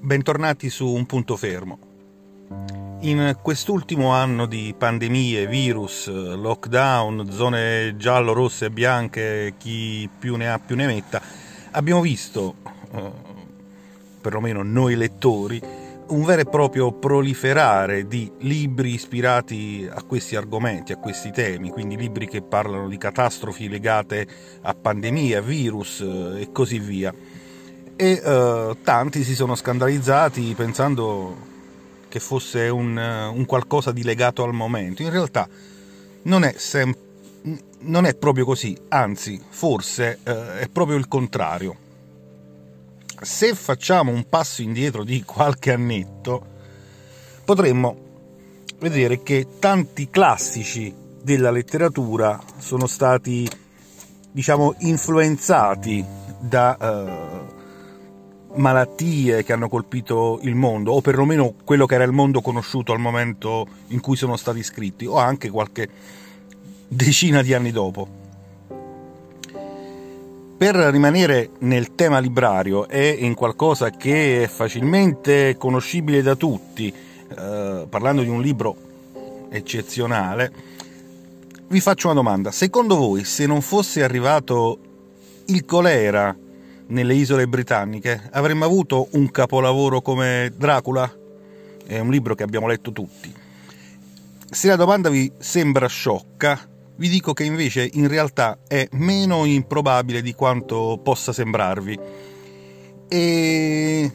Bentornati su Un punto fermo. In quest'ultimo anno di pandemie, virus, lockdown, zone giallo, rosse e bianche, chi più ne ha più ne metta, abbiamo visto, eh, perlomeno noi lettori, un vero e proprio proliferare di libri ispirati a questi argomenti, a questi temi, quindi libri che parlano di catastrofi legate a pandemie, virus eh, e così via e uh, tanti si sono scandalizzati pensando che fosse un, uh, un, qualcosa di legato al momento. In realtà non è, sem- non è proprio così, anzi forse uh, è proprio il contrario. Se facciamo un passo indietro di qualche annetto, potremmo vedere che tanti classici della letteratura sono stati, diciamo, influenzati da malattie che hanno colpito il mondo, o perlomeno quello che era il mondo conosciuto al momento in cui sono stati scritti, o anche qualche decina di anni dopo. Per rimanere nel tema librario e in qualcosa che è facilmente conoscibile da tutti, eh, parlando di un libro eccezionale, vi faccio una domanda. Secondo voi, se non fosse arrivato il colera nelle isole britanniche, avremmo avuto un capolavoro come Dracula? È un libro che abbiamo letto tutti. Se la domanda vi sembra sciocca, vi dico che invece in realtà è meno improbabile di quanto possa sembrarvi. E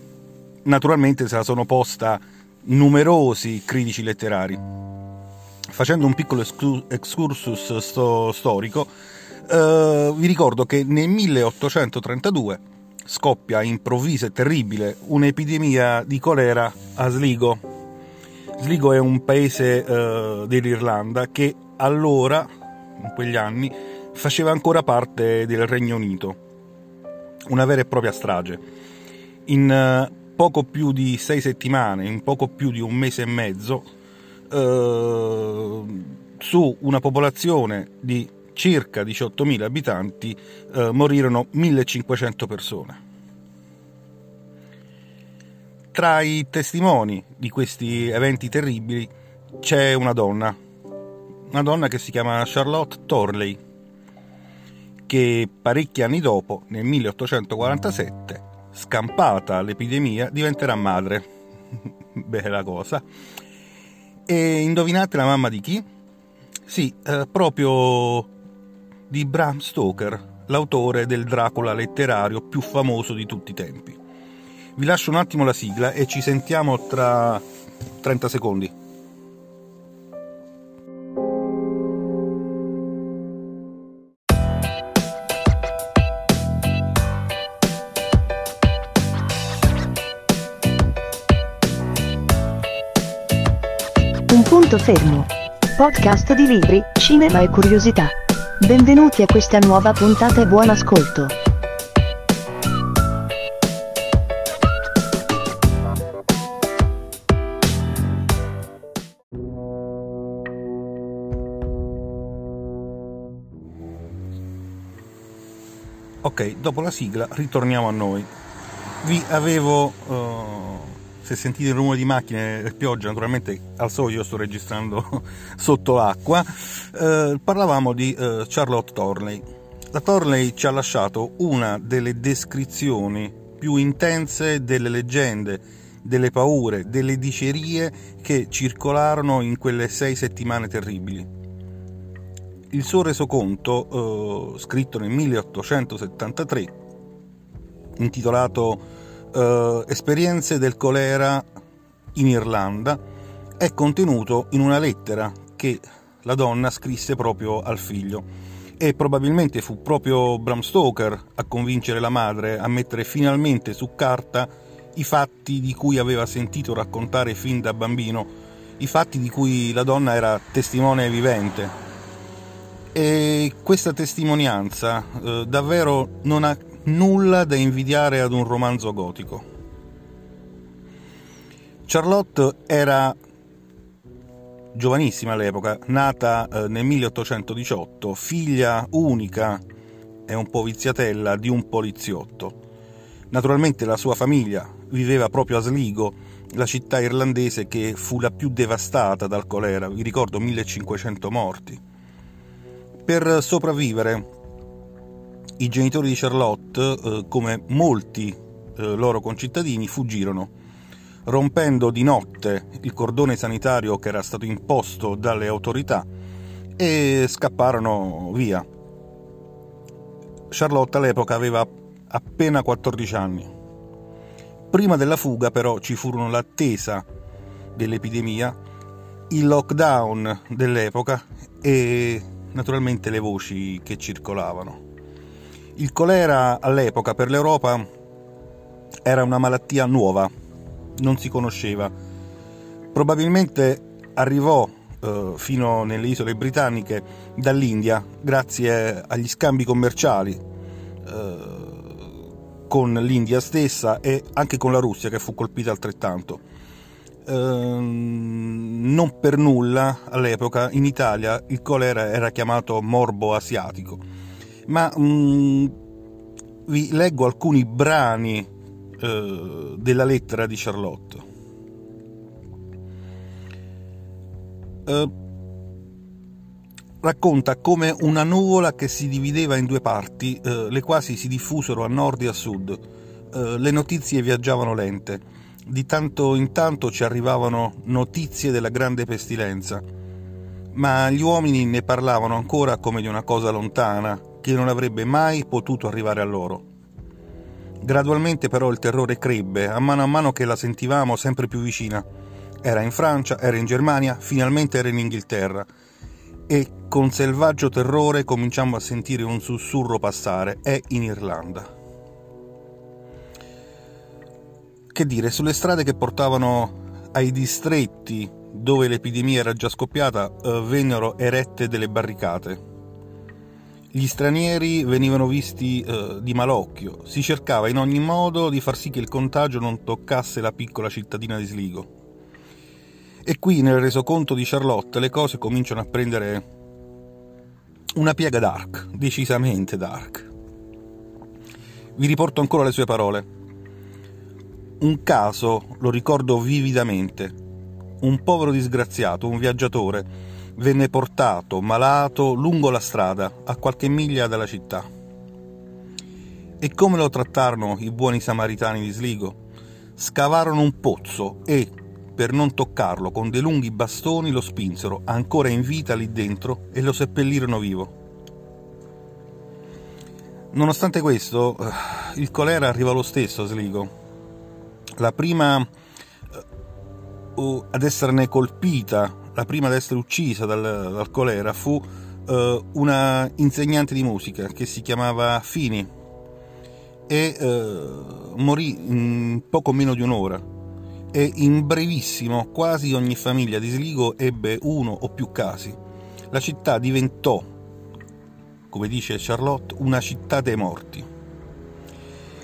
naturalmente se la sono posta numerosi critici letterari. Facendo un piccolo excursus sto storico, Uh, vi ricordo che nel 1832 scoppia improvvisa e terribile un'epidemia di colera a Sligo. Sligo è un paese uh, dell'Irlanda che allora, in quegli anni, faceva ancora parte del Regno Unito. Una vera e propria strage. In uh, poco più di sei settimane, in poco più di un mese e mezzo, su una popolazione di circa 18.000 abitanti, eh, morirono 1.500 persone. Tra i testimoni di questi eventi terribili c'è una donna, una donna che si chiama Charlotte Torley, che parecchi anni dopo, nel 1847, scampata l'epidemia, diventerà madre. Bella cosa. E indovinate la mamma di chi? Sì, eh, proprio di Bram Stoker, l'autore del Dracula letterario più famoso di tutti i tempi. Vi lascio un attimo la sigla e ci sentiamo tra 30 secondi. Punto fermo. Podcast di libri, cinema e curiosità. Benvenuti a questa nuova puntata e buon ascolto. Ok, dopo la sigla ritorniamo a noi. Vi avevo uh se sentite il rumore di macchine e pioggia, naturalmente al solito sto registrando sotto acqua, eh, parlavamo di eh, Charlotte Torley. La Torley ci ha lasciato una delle descrizioni più intense delle leggende, delle paure, delle dicerie che circolarono in quelle sei settimane terribili. Il suo resoconto, eh, scritto nel 1873, intitolato eh, esperienze del colera in Irlanda è contenuto in una lettera che la donna scrisse proprio al figlio e probabilmente fu proprio Bram Stoker a convincere la madre a mettere finalmente su carta i fatti di cui aveva sentito raccontare fin da bambino, i fatti di cui la donna era testimone vivente. E questa testimonianza eh, davvero non ha nulla da invidiare ad un romanzo gotico. Charlotte era giovanissima all'epoca, nata eh, nel 1818, figlia unica è un po' viziatella di un poliziotto. Naturalmente la sua famiglia viveva proprio a Sligo, la città irlandese che fu la più devastata dal colera, vi ricordo 1500 morti. Per sopravvivere i genitori di Charlotte, eh, come molti eh, loro concittadini, fuggirono, rompendo di notte il cordone sanitario che era stato imposto dalle autorità e scapparono via. Charlotte all'epoca aveva appena 14 anni. Prima della fuga però ci furono l'attesa dell'epidemia, il lockdown dell'epoca e naturalmente le voci che circolavano. Il colera all'epoca per l'Europa era una malattia nuova, non si conosceva. Probabilmente arrivò eh, fino nelle isole britanniche dall'India grazie agli scambi commerciali eh, con l'India stessa e anche con la Russia che fu colpita altrettanto. Eh, non per nulla all'epoca in Italia il colera era chiamato morbo asiatico, ma mh, mm, vi leggo alcuni brani eh, della lettera di Charlotte. Eh, racconta come una nuvola che si divideva in due parti, eh, le quasi si diffusero a nord e a sud. Eh, le notizie viaggiavano lente. Di tanto in tanto ci arrivavano notizie della grande pestilenza, ma gli uomini ne parlavano ancora come di una cosa lontana, che non avrebbe mai potuto arrivare a loro. Gradualmente però il terrore crebbe, a mano a mano che la sentivamo sempre più vicina. Era in Francia, era in Germania, finalmente era in Inghilterra. E con selvaggio terrore cominciamo a sentire un sussurro passare, è in Irlanda. Che dire, sulle strade che portavano ai distretti dove l'epidemia era già scoppiata eh, vennero erette delle barricate gli stranieri venivano visti eh, di malocchio, si cercava in ogni modo di far sì che il contagio non toccasse la piccola cittadina di Sligo. E qui nel resoconto di Charlotte le cose cominciano a prendere una piega dark, decisamente dark. Vi riporto ancora le sue parole. Un caso lo ricordo vividamente. Un povero disgraziato, un viaggiatore, venne portato malato lungo la strada a qualche miglia dalla città. E come lo trattarono i buoni samaritani di Sligo? Scavarono un pozzo e, per non toccarlo, con dei lunghi bastoni lo spinsero ancora in vita lì dentro e lo seppellirono vivo. Nonostante questo, eh, il colera arriva lo stesso a Sligo. La prima eh, ad esserne colpita la prima ad essere uccisa dal, dal colera fu uh, una insegnante di musica che si chiamava Fini e uh, morì in poco meno di un'ora e in brevissimo quasi ogni famiglia di Sligo ebbe uno o più casi. La città diventò, come dice Charlotte, una città dei morti.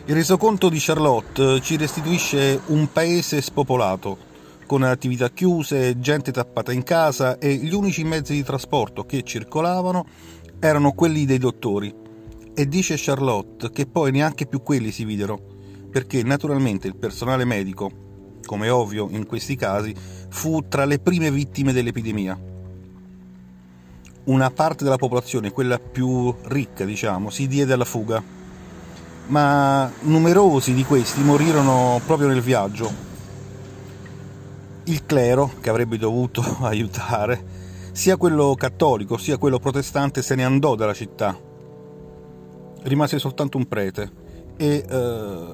Il resoconto di Charlotte ci restituisce un paese spopolato, con attività chiuse, gente tappata in casa e gli unici mezzi di trasporto che circolavano erano quelli dei dottori. E dice Charlotte che poi neanche più quelli si videro, perché naturalmente il personale medico, come ovvio in questi casi, fu tra le prime vittime dell'epidemia. Una parte della popolazione, quella più ricca, diciamo, si diede alla fuga, ma numerosi di questi morirono proprio nel viaggio, il clero, che avrebbe dovuto aiutare, sia quello cattolico sia quello protestante, se ne andò dalla città. Rimase soltanto un prete e eh,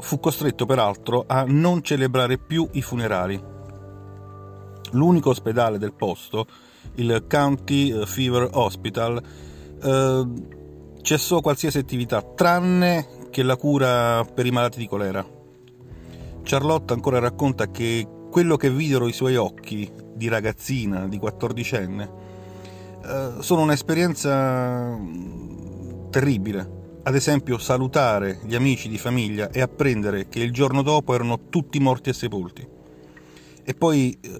fu costretto peraltro a non celebrare più i funerali. L'unico ospedale del posto, il County Fever Hospital, eh, cessò qualsiasi attività tranne che la cura per i malati di colera. Charlotte ancora racconta che quello che videro i suoi occhi di ragazzina, di quattordicenne, eh, sono un'esperienza mm, terribile. Ad esempio, salutare gli amici di famiglia e apprendere che il giorno dopo erano tutti morti e sepolti. E poi, eh,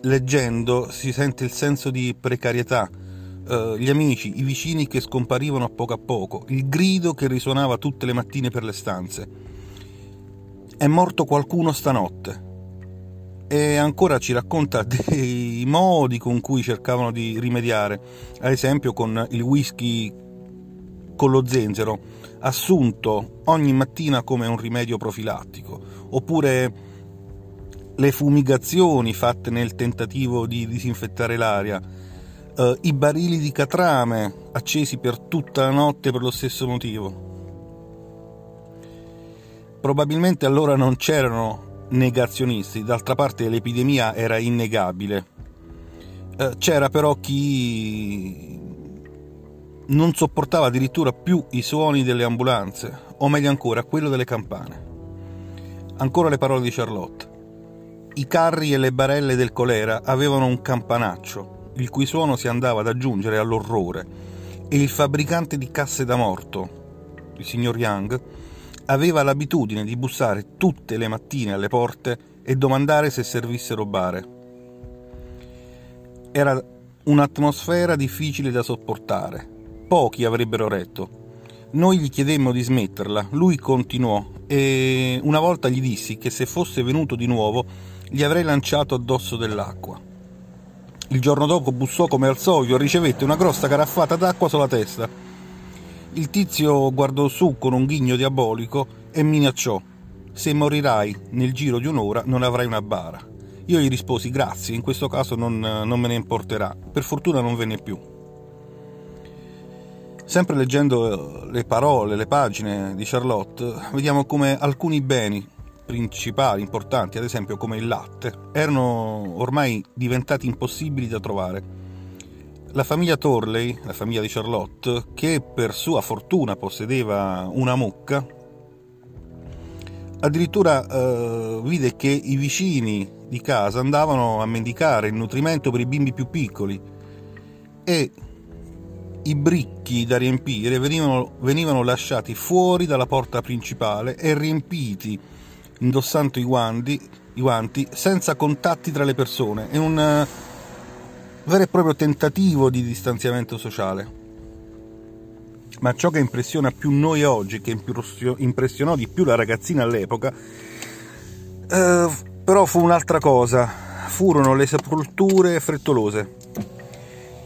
leggendo, si sente il senso di precarietà, Uh, gli amici, i vicini che scomparivano a poco a poco, il grido che risuonava tutte le mattine per le stanze. È morto qualcuno stanotte. E ancora ci racconta dei modi con cui cercavano di rimediare, ad esempio con il whisky con lo zenzero, assunto ogni mattina come un rimedio profilattico, oppure le fumigazioni fatte nel tentativo di disinfettare l'aria, eh, i barili di catrame accesi per tutta la notte per lo stesso motivo. Probabilmente allora non c'erano negazionisti, d'altra parte l'epidemia era innegabile. Eh, c'era però chi non sopportava addirittura più i suoni delle ambulanze, o meglio ancora quello delle campane. Ancora le parole di Charlotte. I carri e le barelle del colera avevano un campanaccio, il cui suono si andava ad aggiungere all'orrore, e il fabbricante di casse da morto, il signor Young, aveva l'abitudine di bussare tutte le mattine alle porte e domandare se servissero bare. Era un'atmosfera difficile da sopportare, Pochi avrebbero retto. Noi gli chiedemmo di smetterla, lui continuò e una volta gli dissi che se fosse venuto di nuovo gli avrei lanciato addosso dell'acqua. Il giorno dopo bussò come al solito e ricevette una grossa caraffata d'acqua sulla testa. Il tizio guardò su con un ghigno diabolico e minacciò: Se morirai nel giro di un'ora non avrai una bara. Io gli risposi grazie, in questo caso non, non me ne importerà. Per fortuna non venne più. Sempre leggendo eh, le parole, le pagine di Charlotte, vediamo come alcuni beni principali, importanti, ad esempio come il latte, erano ormai diventati impossibili da trovare. La famiglia Torley, la famiglia di Charlotte, che per sua fortuna possedeva una mucca, addirittura eh, vide che i vicini di casa andavano a mendicare il nutrimento per i bimbi più piccoli e i bricchi da riempire venivano, venivano lasciati fuori dalla porta principale e riempiti indossando i guanti, i guanti senza contatti tra le persone. È un vero e proprio tentativo di distanziamento sociale. Ma ciò che impressiona più noi oggi, che impressionò di più la ragazzina all'epoca, eh, però fu un'altra cosa, furono le sepolture frettolose.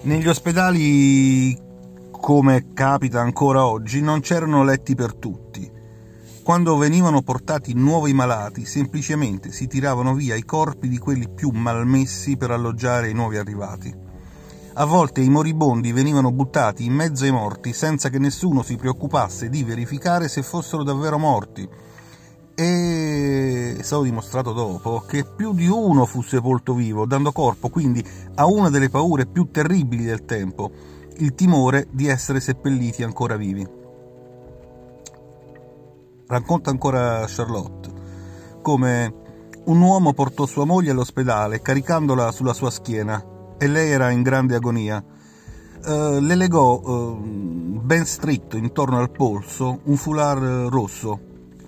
Negli ospedali come capita ancora oggi, non c'erano letti per tutti. Quando venivano portati nuovi malati, semplicemente si tiravano via i corpi di quelli più malmessi per alloggiare i nuovi arrivati. A volte i moribondi venivano buttati in mezzo ai morti senza che nessuno si preoccupasse di verificare se fossero davvero morti. E è stato dimostrato dopo che più di uno fu sepolto vivo, dando corpo quindi a una delle paure più terribili del tempo, il timore di essere seppelliti ancora vivi. Racconta ancora Charlotte come un uomo portò sua moglie all'ospedale caricandola sulla sua schiena e lei era in grande agonia. Uh, le legò uh, ben stretto intorno al polso un foulard rosso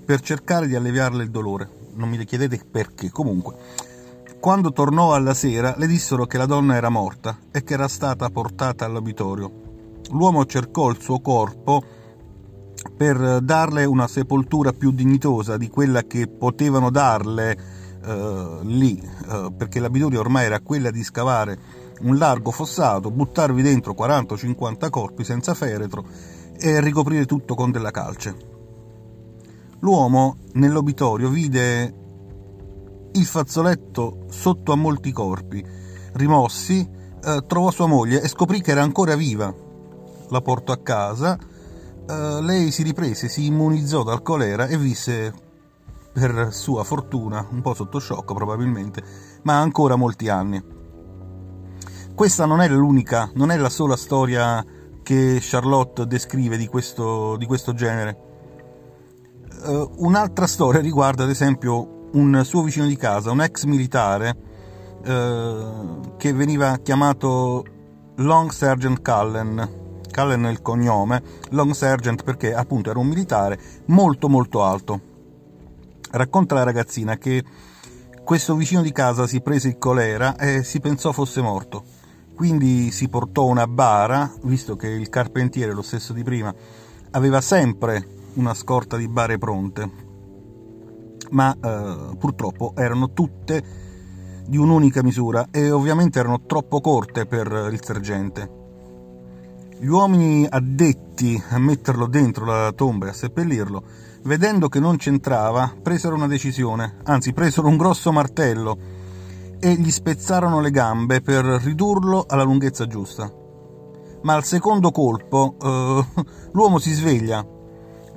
per cercare di alleviarle il dolore. Non mi chiedete perché, comunque. Quando tornò alla sera le dissero che la donna era morta e che era stata portata all'obitorio. L'uomo cercò il suo corpo per darle una sepoltura più dignitosa di quella che potevano darle eh, lì, eh, perché l'abitudine ormai era quella di scavare un largo fossato, buttarvi dentro 40-50 corpi senza feretro e ricoprire tutto con della calce. L'uomo nell'obitorio vide il fazzoletto sotto a molti corpi. Rimossi, eh, trovò sua moglie e scoprì che era ancora viva. La portò a casa, eh, lei si riprese, si immunizzò dal colera e visse per sua fortuna, un po' sotto shock probabilmente, ma ancora molti anni. Questa non è l'unica, non è la sola storia che Charlotte descrive di questo, di questo genere. Uh, un'altra storia riguarda ad esempio un suo vicino di casa, un ex militare eh, che veniva chiamato Long Sergeant Cullen. Cullen è il cognome, Long Sergeant perché appunto era un militare molto molto alto. Racconta la ragazzina che questo vicino di casa si prese il colera e si pensò fosse morto. quindi si portò una bara, visto che il carpentiere, lo stesso di prima, aveva sempre una scorta di bare pronte, ma eh, purtroppo erano tutte di un'unica misura e ovviamente erano troppo corte per il sergente. Gli uomini addetti a metterlo dentro la tomba e a seppellirlo, vedendo che non c'entrava, presero una decisione, anzi presero un grosso martello e gli spezzarono le gambe per ridurlo alla lunghezza giusta. Ma al secondo colpo eh, l'uomo si sveglia,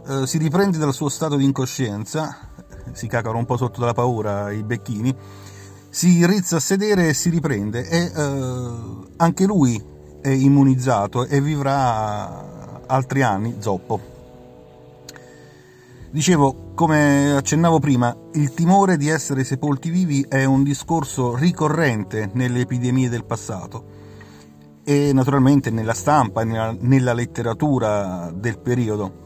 eh, si riprende dal suo stato di incoscienza, si cacano un po' sotto dalla paura i becchini, si rizza a sedere e si riprende e eh, anche lui è immunizzato e vivrà altri anni zoppo. Dicevo, come accennavo prima, il timore di essere sepolti vivi è un discorso ricorrente nelle epidemie del passato e naturalmente nella stampa e nella, nella letteratura del periodo.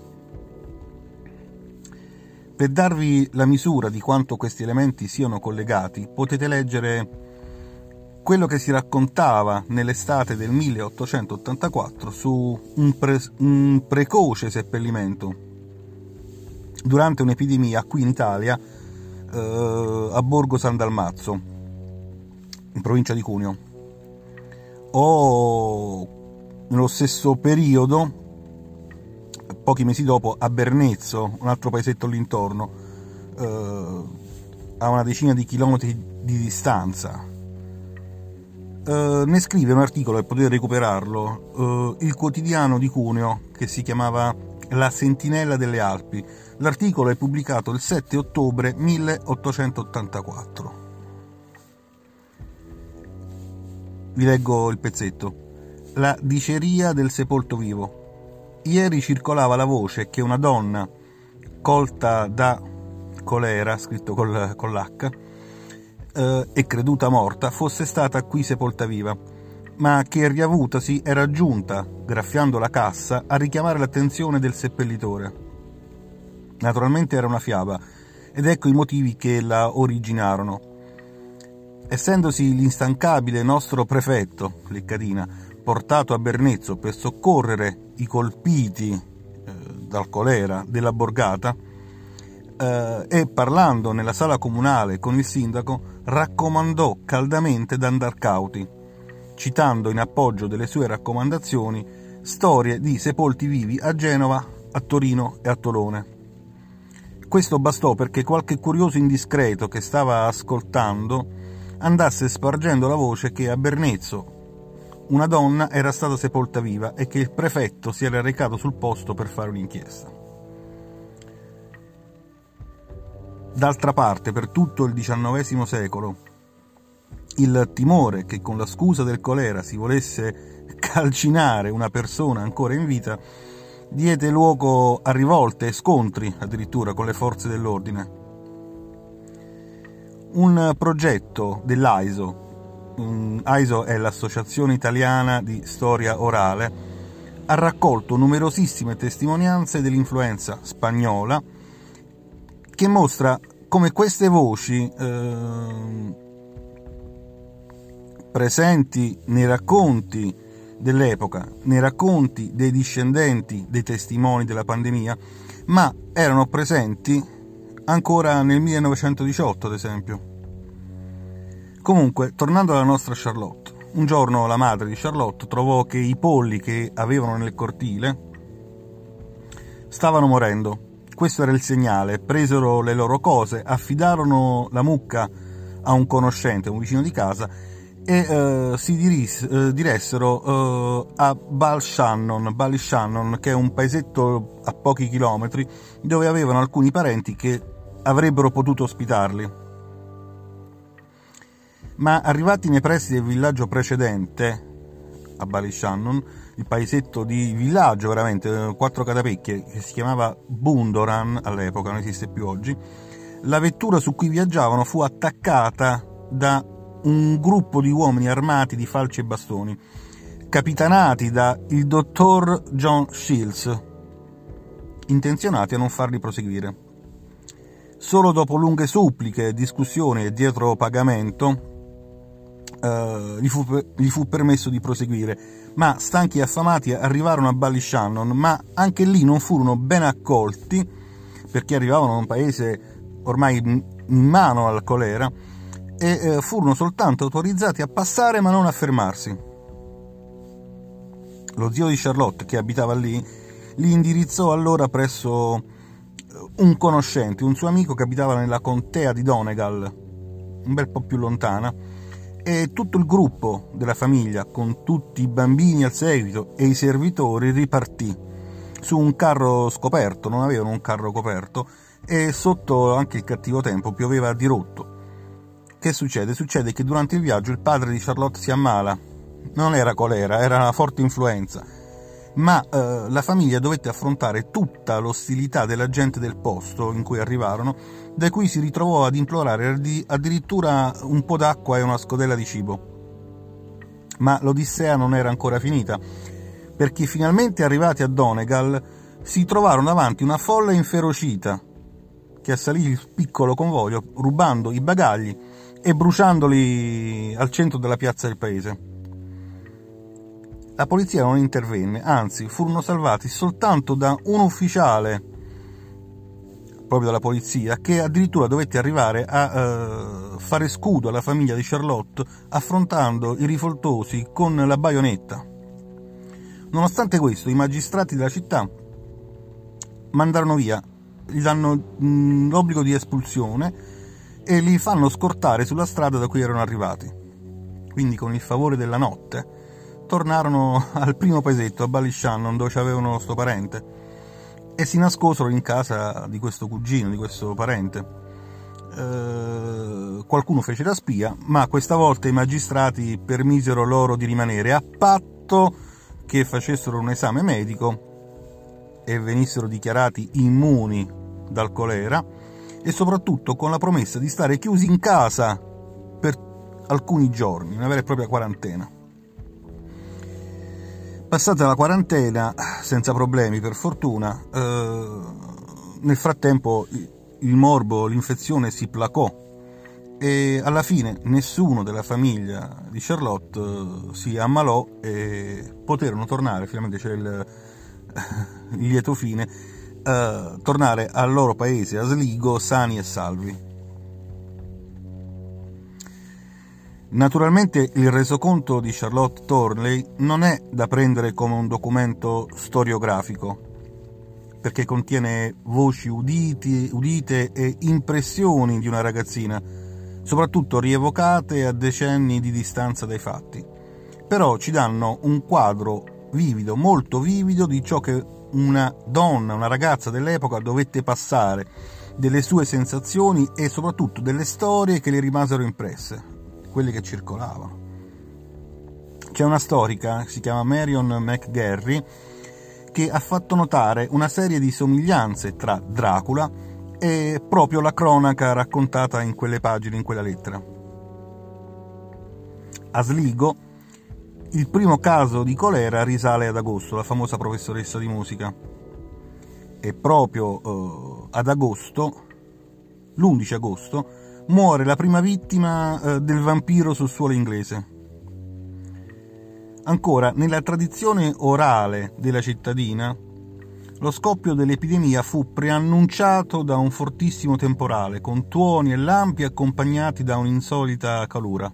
Per darvi la misura di quanto questi elementi siano collegati, potete leggere quello che si raccontava nell'estate del 1884 su un, pre- un precoce seppellimento durante un'epidemia qui in Italia eh, a Borgo San Dalmazzo, in provincia di Cuneo. O nello stesso periodo, pochi mesi dopo, a Bernezzo, un altro paesetto all'intorno, eh, a una decina di chilometri di distanza. Eh, ne scrive un articolo e potete recuperarlo, eh, il quotidiano di Cuneo che si chiamava La Sentinella delle Alpi, L'articolo è pubblicato il 7 ottobre 1884. Vi leggo il pezzetto. La diceria del sepolto vivo. Ieri circolava la voce che una donna colta da colera, scritto col, con l'H, eh, e creduta morta, fosse stata qui sepolta viva, ma che riavutasi era giunta, graffiando la cassa, a richiamare l'attenzione del seppellitore. Naturalmente era una fiaba, ed ecco i motivi che la originarono. Essendosi l'instancabile nostro prefetto, Leccatina, portato a Bernezzo per soccorrere i colpiti eh, dal colera della borgata, eh, e parlando nella sala comunale con il sindaco, raccomandò caldamente d'andar cauti, citando in appoggio delle sue raccomandazioni storie di sepolti vivi a Genova, a Torino e a Tolone. Questo bastò perché qualche curioso indiscreto che stava ascoltando andasse spargendo la voce che a Bernezzo una donna era stata sepolta viva e che il prefetto si era recato sul posto per fare un'inchiesta. D'altra parte, per tutto il XIX secolo, il timore che con la scusa del colera si volesse calcinare una persona ancora in vita diede luogo a rivolte e scontri addirittura con le forze dell'ordine. Un progetto dell'AISO, AISO è l'Associazione Italiana di Storia Orale, ha raccolto numerosissime testimonianze dell'influenza spagnola che mostra come queste voci eh, presenti nei racconti dell'epoca, nei racconti dei discendenti dei testimoni della pandemia, ma erano presenti ancora nel 1918, ad esempio. Comunque, tornando alla nostra Charlotte, un giorno la madre di Charlotte trovò che i polli che avevano nel cortile stavano morendo. Questo era il segnale, presero le loro cose, affidarono la mucca a un conoscente, un vicino di casa, e uh, si diris, uh, diressero uh, a Balshannon, Ballyshannon, che è un paesetto a pochi chilometri, dove avevano alcuni parenti che avrebbero potuto ospitarli. Ma arrivati nei pressi del villaggio precedente, a Ballyshannon, il paesetto di villaggio veramente, quattro catapecchie, che si chiamava Bundoran all'epoca, non esiste più oggi, la vettura su cui viaggiavano fu attaccata da un gruppo di uomini armati di falci e bastoni, capitanati da il dottor John Shields, intenzionati a non farli proseguire. Solo dopo lunghe suppliche, discussioni e dietro pagamento, eh, gli, fu, gli, fu, permesso di proseguire, ma stanchi e affamati arrivarono a Ballyshannon, ma anche lì non furono ben accolti perché arrivavano da un paese ormai in mano al colera e eh, furono soltanto autorizzati a passare ma non a fermarsi. Lo zio di Charlotte, che abitava lì, li indirizzò allora presso eh, un conoscente, un suo amico che abitava nella contea di Donegal, un bel po' più lontana, e tutto il gruppo della famiglia, con tutti i bambini al seguito e i servitori, ripartì su un carro scoperto, non avevano un carro coperto, e sotto anche il cattivo tempo pioveva a dirotto. Che succede? Succede che durante il viaggio il padre di Charlotte si ammala. Non era colera, era una forte influenza. Ma eh, la famiglia dovette affrontare tutta l'ostilità della gente del posto in cui arrivarono, da cui si ritrovò ad implorare addirittura un po' d'acqua e una scodella di cibo. Ma l'Odissea non era ancora finita, perché finalmente arrivati a Donegal si trovarono davanti una folla inferocita che assalì il piccolo convoglio rubando i bagagli e bruciandoli al centro della piazza del paese. La polizia non intervenne, anzi furono salvati soltanto da un ufficiale proprio della polizia che addirittura dovette arrivare a uh, fare scudo alla famiglia di Charlotte affrontando i rivoltosi con la baionetta. Nonostante questo, i magistrati della città mandarono via gli danno mm, l'obbligo di espulsione e li fanno scortare sulla strada da cui erano arrivati. Quindi con il favore della notte tornarono al primo paesetto, a Ballyshannon, dove avevano sto parente, e si nascosero in casa di questo cugino, di questo parente. Eh, qualcuno fece da spia, ma questa volta i magistrati permisero loro di rimanere a patto che facessero un esame medico e venissero dichiarati immuni dal colera e soprattutto con la promessa di stare chiusi in casa per alcuni giorni, una vera e propria quarantena. Passata la quarantena, senza problemi per fortuna, eh, nel frattempo il morbo, l'infezione si placò e alla fine nessuno della famiglia di Charlotte eh, si ammalò e poterono tornare, finalmente c'è il, il lieto fine, eh, tornare al loro paese, a Sligo, sani e salvi. Naturalmente il resoconto di Charlotte Thornley non è da prendere come un documento storiografico, perché contiene voci uditi, udite e impressioni di una ragazzina, soprattutto rievocate a decenni di distanza dai fatti. Però ci danno un quadro vivido, molto vivido, di ciò che una donna, una ragazza dell'epoca dovette passare, delle sue sensazioni e soprattutto delle storie che le rimasero impresse, quelle che circolavano. C'è una storica, si chiama Marion McGarry, che ha fatto notare una serie di somiglianze tra Dracula e proprio la cronaca raccontata in quelle pagine, in quella lettera. A Sligo, il primo caso di colera risale ad agosto, la famosa professoressa di musica. E proprio eh, ad agosto, l'11 agosto, muore la prima vittima eh, del vampiro sul suolo inglese. Ancora, nella tradizione orale della cittadina, lo scoppio dell'epidemia fu preannunciato da un fortissimo temporale, con tuoni e lampi accompagnati da un'insolita calura.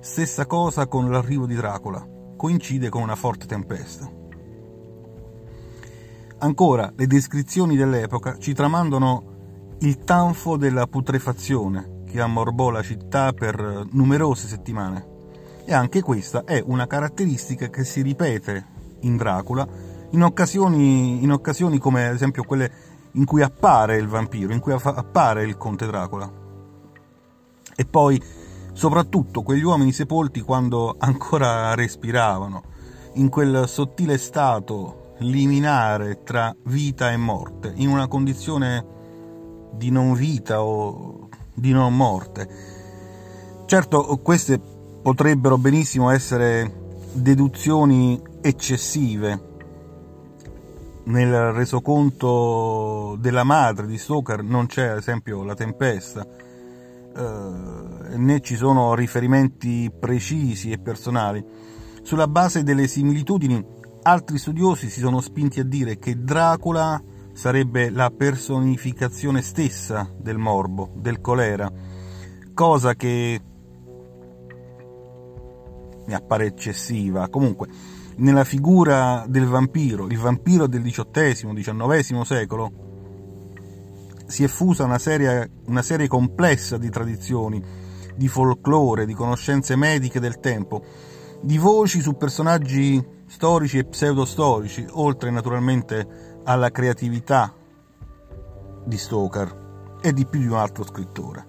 Stessa cosa con l'arrivo di Dracula, coincide con una forte tempesta. Ancora, le descrizioni dell'epoca ci tramandano il tanfo della putrefazione che ammorbò la città per numerose settimane. E anche questa è una caratteristica che si ripete in Dracula in occasioni, in occasioni come ad esempio quelle in cui appare il vampiro, in cui appare il conte Dracula. E poi soprattutto quegli uomini sepolti quando ancora respiravano, in quel sottile stato liminare tra vita e morte, in una condizione di non vita o di non morte. Certo, queste potrebbero benissimo essere deduzioni eccessive. Nel resoconto della madre di Stoker non c'è, ad esempio, la tempesta, eh, né ci sono riferimenti precisi e personali. Sulla base delle similitudini, altri studiosi si sono spinti a dire che Dracula sarebbe la personificazione stessa del morbo, del colera, cosa che mi appare eccessiva. Comunque, nella figura del vampiro, il vampiro del XVIII-XIX secolo, si è fusa una serie, una serie complessa di tradizioni, di folklore, di conoscenze mediche del tempo, di voci su personaggi storici e pseudostorici, oltre naturalmente alla creatività di Stoker e di più di un altro scrittore.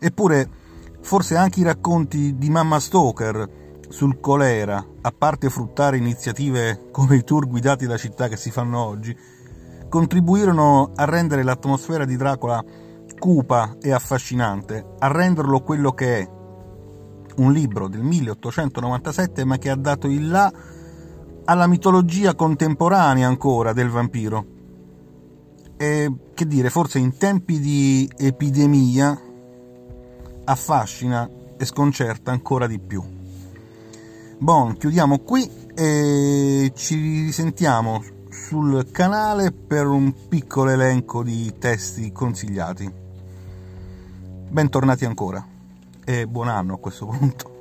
Eppure, forse anche i racconti di Mamma Stoker sul colera, a parte fruttare iniziative come i tour guidati da città che si fanno oggi, contribuirono a rendere l'atmosfera di Dracula cupa e affascinante, a renderlo quello che è, un libro del 1897 ma che ha dato il là alla mitologia contemporanea ancora del vampiro. E che dire, forse in tempi di epidemia affascina e sconcerta ancora di più. Bon, chiudiamo qui e ci risentiamo sul canale per un piccolo elenco di testi consigliati. Bentornati ancora e buon anno a questo punto.